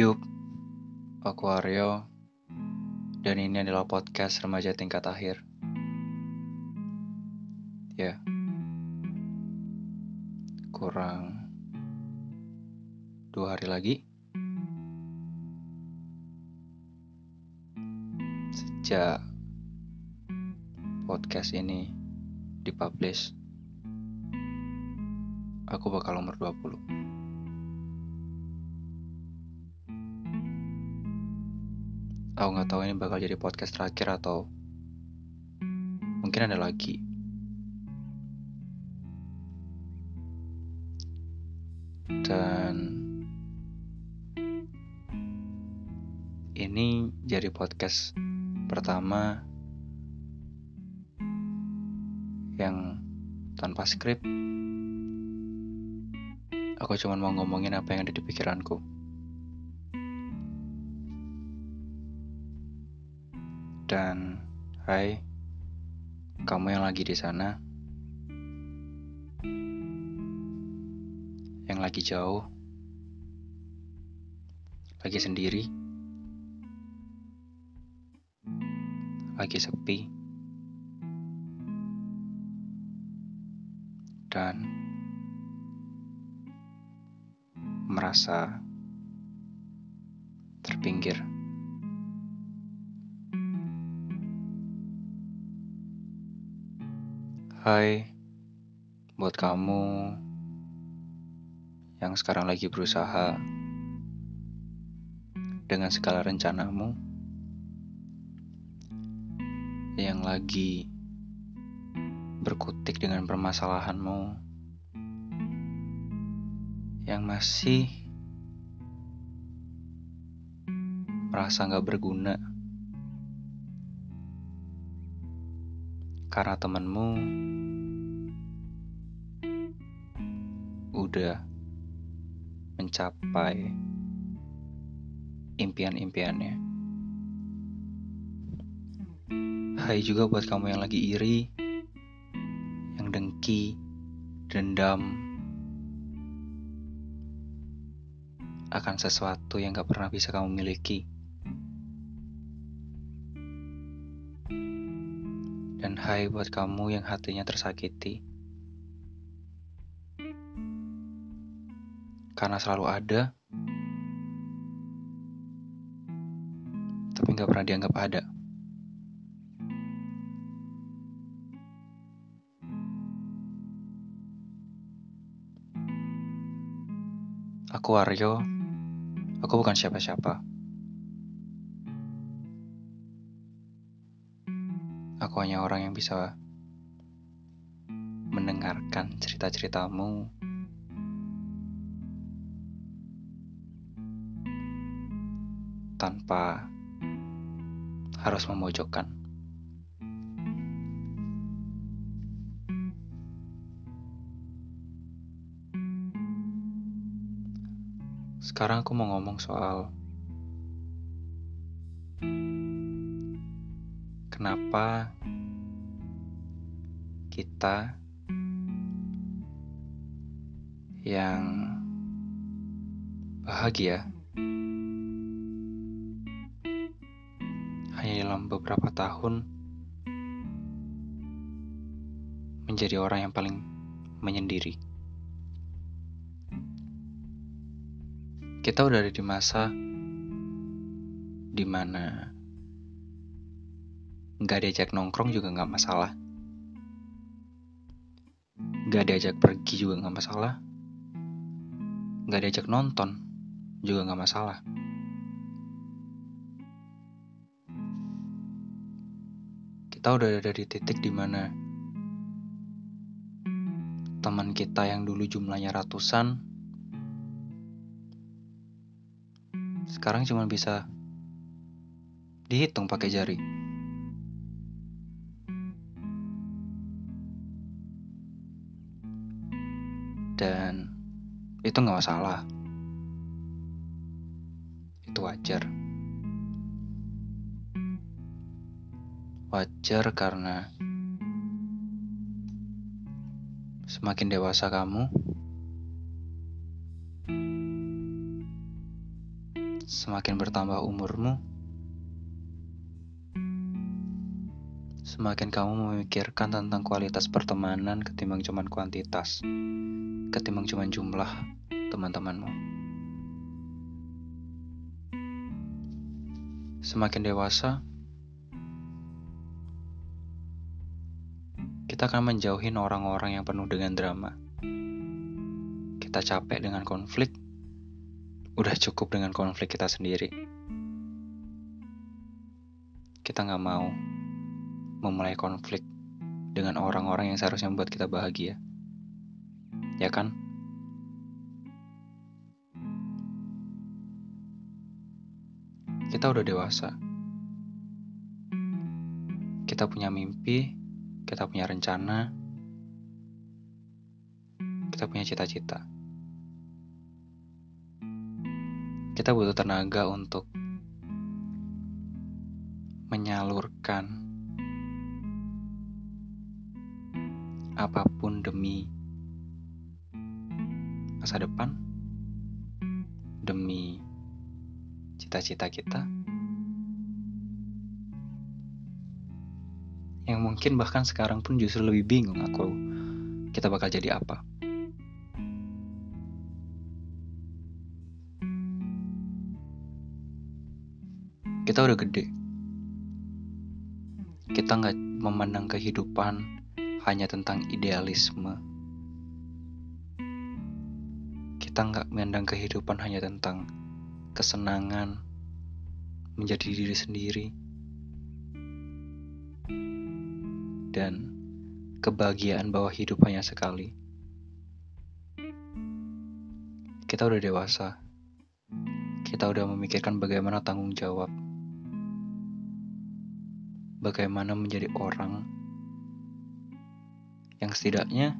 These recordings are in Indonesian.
Yup, aku Aryo, dan ini adalah podcast remaja tingkat akhir. Ya, kurang dua hari lagi. Sejak podcast ini dipublish, aku bakal umur 20. Aku nggak tahu ini bakal jadi podcast terakhir atau mungkin ada lagi. Dan ini jadi podcast pertama yang tanpa skrip. Aku cuma mau ngomongin apa yang ada di pikiranku. Dan hai, kamu yang lagi di sana, yang lagi jauh, lagi sendiri, lagi sepi, dan merasa terpinggir. Hai, buat kamu yang sekarang lagi berusaha dengan segala rencanamu, yang lagi berkutik dengan permasalahanmu, yang masih merasa nggak berguna karena temenmu udah mencapai impian-impiannya. Hai juga buat kamu yang lagi iri, yang dengki, dendam akan sesuatu yang gak pernah bisa kamu miliki. Dan hai buat kamu yang hatinya tersakiti. Karena selalu ada, tapi gak pernah dianggap ada. Aku Aryo, aku bukan siapa-siapa. Aku hanya orang yang bisa mendengarkan cerita-ceritamu. Tanpa harus memojokkan. Sekarang aku mau ngomong soal kenapa kita yang bahagia hanya dalam beberapa tahun menjadi orang yang paling menyendiri. Kita udah ada di masa di mana nggak diajak nongkrong juga nggak masalah. Nggak diajak pergi juga nggak masalah. Nggak diajak nonton juga nggak masalah kita udah ada di titik di mana teman kita yang dulu jumlahnya ratusan sekarang cuma bisa dihitung pakai jari. Dan itu nggak masalah. Itu wajar. Wajar karena semakin dewasa kamu, semakin bertambah umurmu, semakin kamu memikirkan tentang kualitas pertemanan ketimbang cuman kuantitas, ketimbang cuman jumlah teman-temanmu. Semakin dewasa, kita akan menjauhin orang-orang yang penuh dengan drama. Kita capek dengan konflik, udah cukup dengan konflik kita sendiri. Kita nggak mau memulai konflik dengan orang-orang yang seharusnya membuat kita bahagia. Ya kan? Kita udah dewasa. Kita punya mimpi, kita punya rencana, kita punya cita-cita. Kita butuh tenaga untuk menyalurkan apa pun demi masa depan, demi cita-cita kita. Mungkin bahkan sekarang pun justru lebih bingung aku kita bakal jadi apa. Kita udah gede. Kita nggak memandang kehidupan hanya tentang idealisme. Kita nggak memandang kehidupan hanya tentang kesenangan, menjadi diri sendiri dan kebahagiaan bahwa hidup hanya sekali. Kita udah dewasa. Kita udah memikirkan bagaimana tanggung jawab. Bagaimana menjadi orang yang setidaknya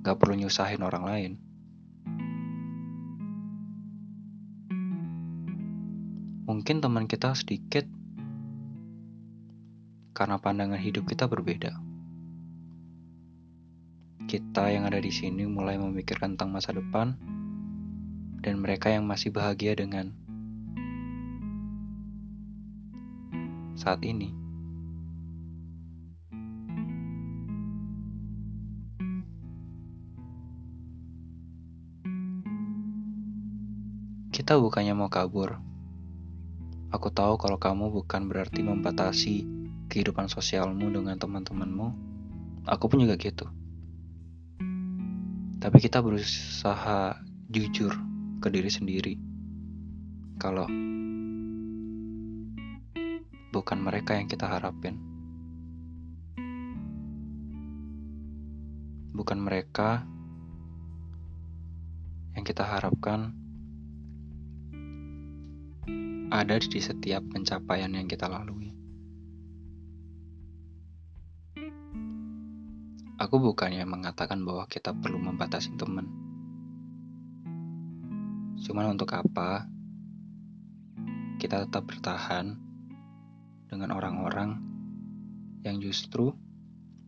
gak perlu nyusahin orang lain. Mungkin teman kita sedikit karena pandangan hidup kita berbeda kita yang ada di sini mulai memikirkan tentang masa depan, dan mereka yang masih bahagia dengan saat ini. Kita bukannya mau kabur. Aku tahu kalau kamu bukan berarti membatasi kehidupan sosialmu dengan teman-temanmu. Aku pun juga gitu. Tapi kita berusaha jujur ke diri sendiri. Kalau bukan mereka yang kita harapin. Bukan mereka yang kita harapkan ada di setiap pencapaian yang kita lalui. Aku bukannya mengatakan bahwa kita perlu membatasi teman. Cuman untuk apa kita tetap bertahan dengan orang-orang yang justru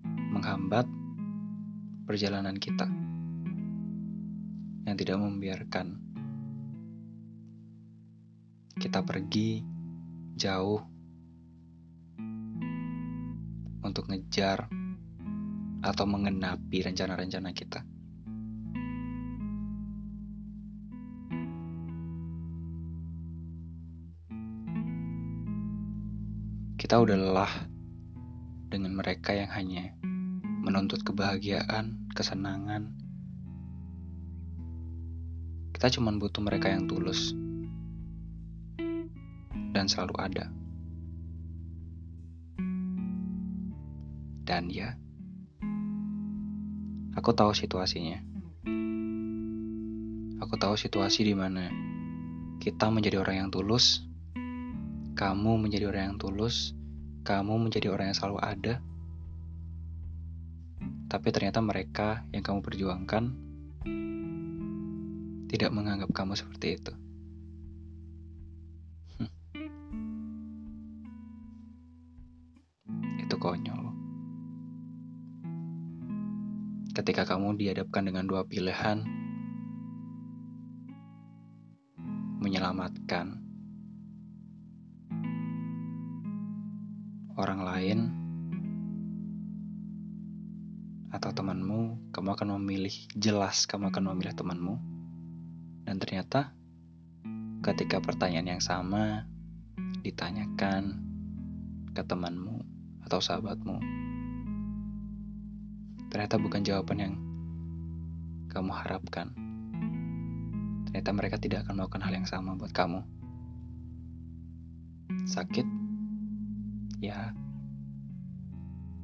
menghambat perjalanan kita. Yang tidak membiarkan kita pergi jauh untuk ngejar atau mengenapi rencana-rencana kita. Kita udah lelah dengan mereka yang hanya menuntut kebahagiaan, kesenangan. Kita cuma butuh mereka yang tulus dan selalu ada. Dan ya, Aku tahu situasinya. Aku tahu situasi di mana kita menjadi orang yang tulus, kamu menjadi orang yang tulus, kamu menjadi orang yang selalu ada. Tapi ternyata mereka yang kamu perjuangkan tidak menganggap kamu seperti itu. Hm. Itu konyol. ketika kamu dihadapkan dengan dua pilihan menyelamatkan orang lain atau temanmu, kamu akan memilih jelas kamu akan memilih temanmu. Dan ternyata ketika pertanyaan yang sama ditanyakan ke temanmu atau sahabatmu, ternyata bukan jawaban yang kamu harapkan. Ternyata mereka tidak akan melakukan hal yang sama buat kamu. Sakit? Ya.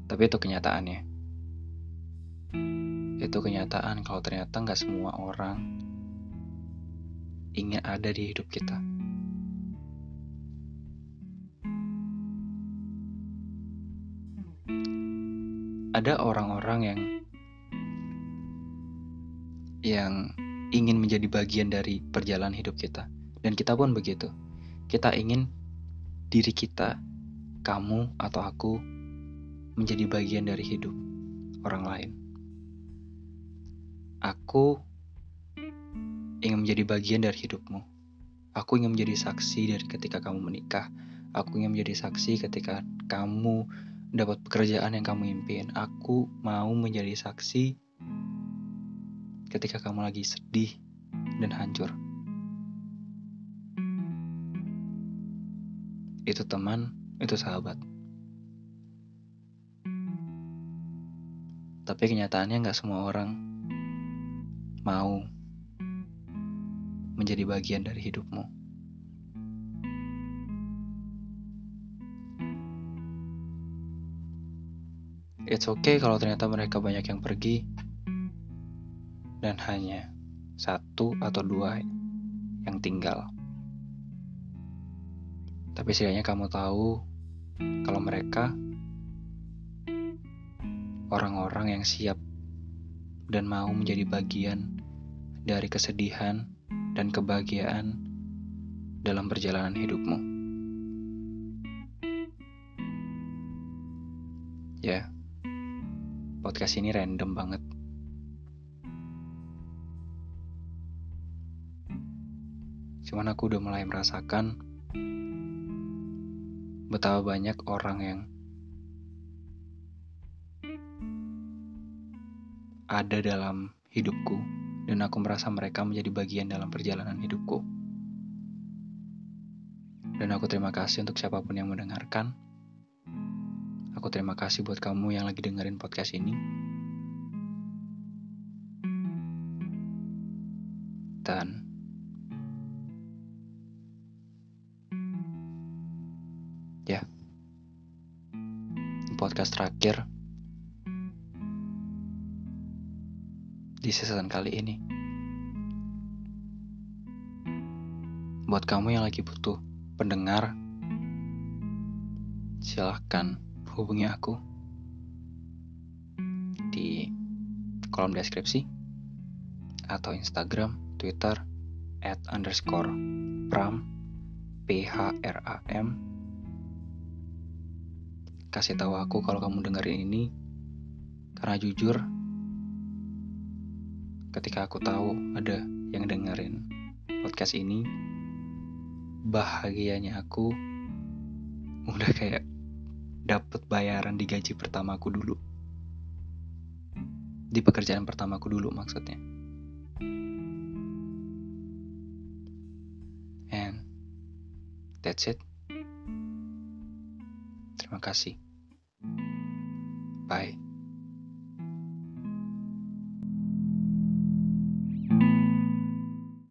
Tapi itu kenyataannya. Itu kenyataan kalau ternyata nggak semua orang ingin ada di hidup kita. Ada orang-orang yang yang ingin menjadi bagian dari perjalanan hidup kita. Dan kita pun begitu. Kita ingin diri kita, kamu atau aku menjadi bagian dari hidup orang lain. Aku ingin menjadi bagian dari hidupmu. Aku ingin menjadi saksi dari ketika kamu menikah. Aku ingin menjadi saksi ketika kamu dapat pekerjaan yang kamu impian. Aku mau menjadi saksi ketika kamu lagi sedih dan hancur. Itu teman, itu sahabat. Tapi kenyataannya nggak semua orang mau menjadi bagian dari hidupmu. It's okay kalau ternyata mereka banyak yang pergi dan hanya satu atau dua yang tinggal. Tapi setidaknya kamu tahu kalau mereka orang-orang yang siap dan mau menjadi bagian dari kesedihan dan kebahagiaan dalam perjalanan hidupmu. Ya, podcast ini random banget. Cuman aku udah mulai merasakan betapa banyak orang yang ada dalam hidupku dan aku merasa mereka menjadi bagian dalam perjalanan hidupku. Dan aku terima kasih untuk siapa pun yang mendengarkan. Aku terima kasih buat kamu yang lagi dengerin podcast ini. Dan ya podcast terakhir di season kali ini buat kamu yang lagi butuh pendengar silahkan hubungi aku di kolom deskripsi atau Instagram, Twitter, at underscore pram, p h r a m. Kasih tahu aku kalau kamu dengerin ini karena jujur ketika aku tahu ada yang dengerin podcast ini bahagianya aku udah kayak dapet bayaran di gaji pertamaku dulu di pekerjaan pertamaku dulu maksudnya and that's it Terima kasih. Bye.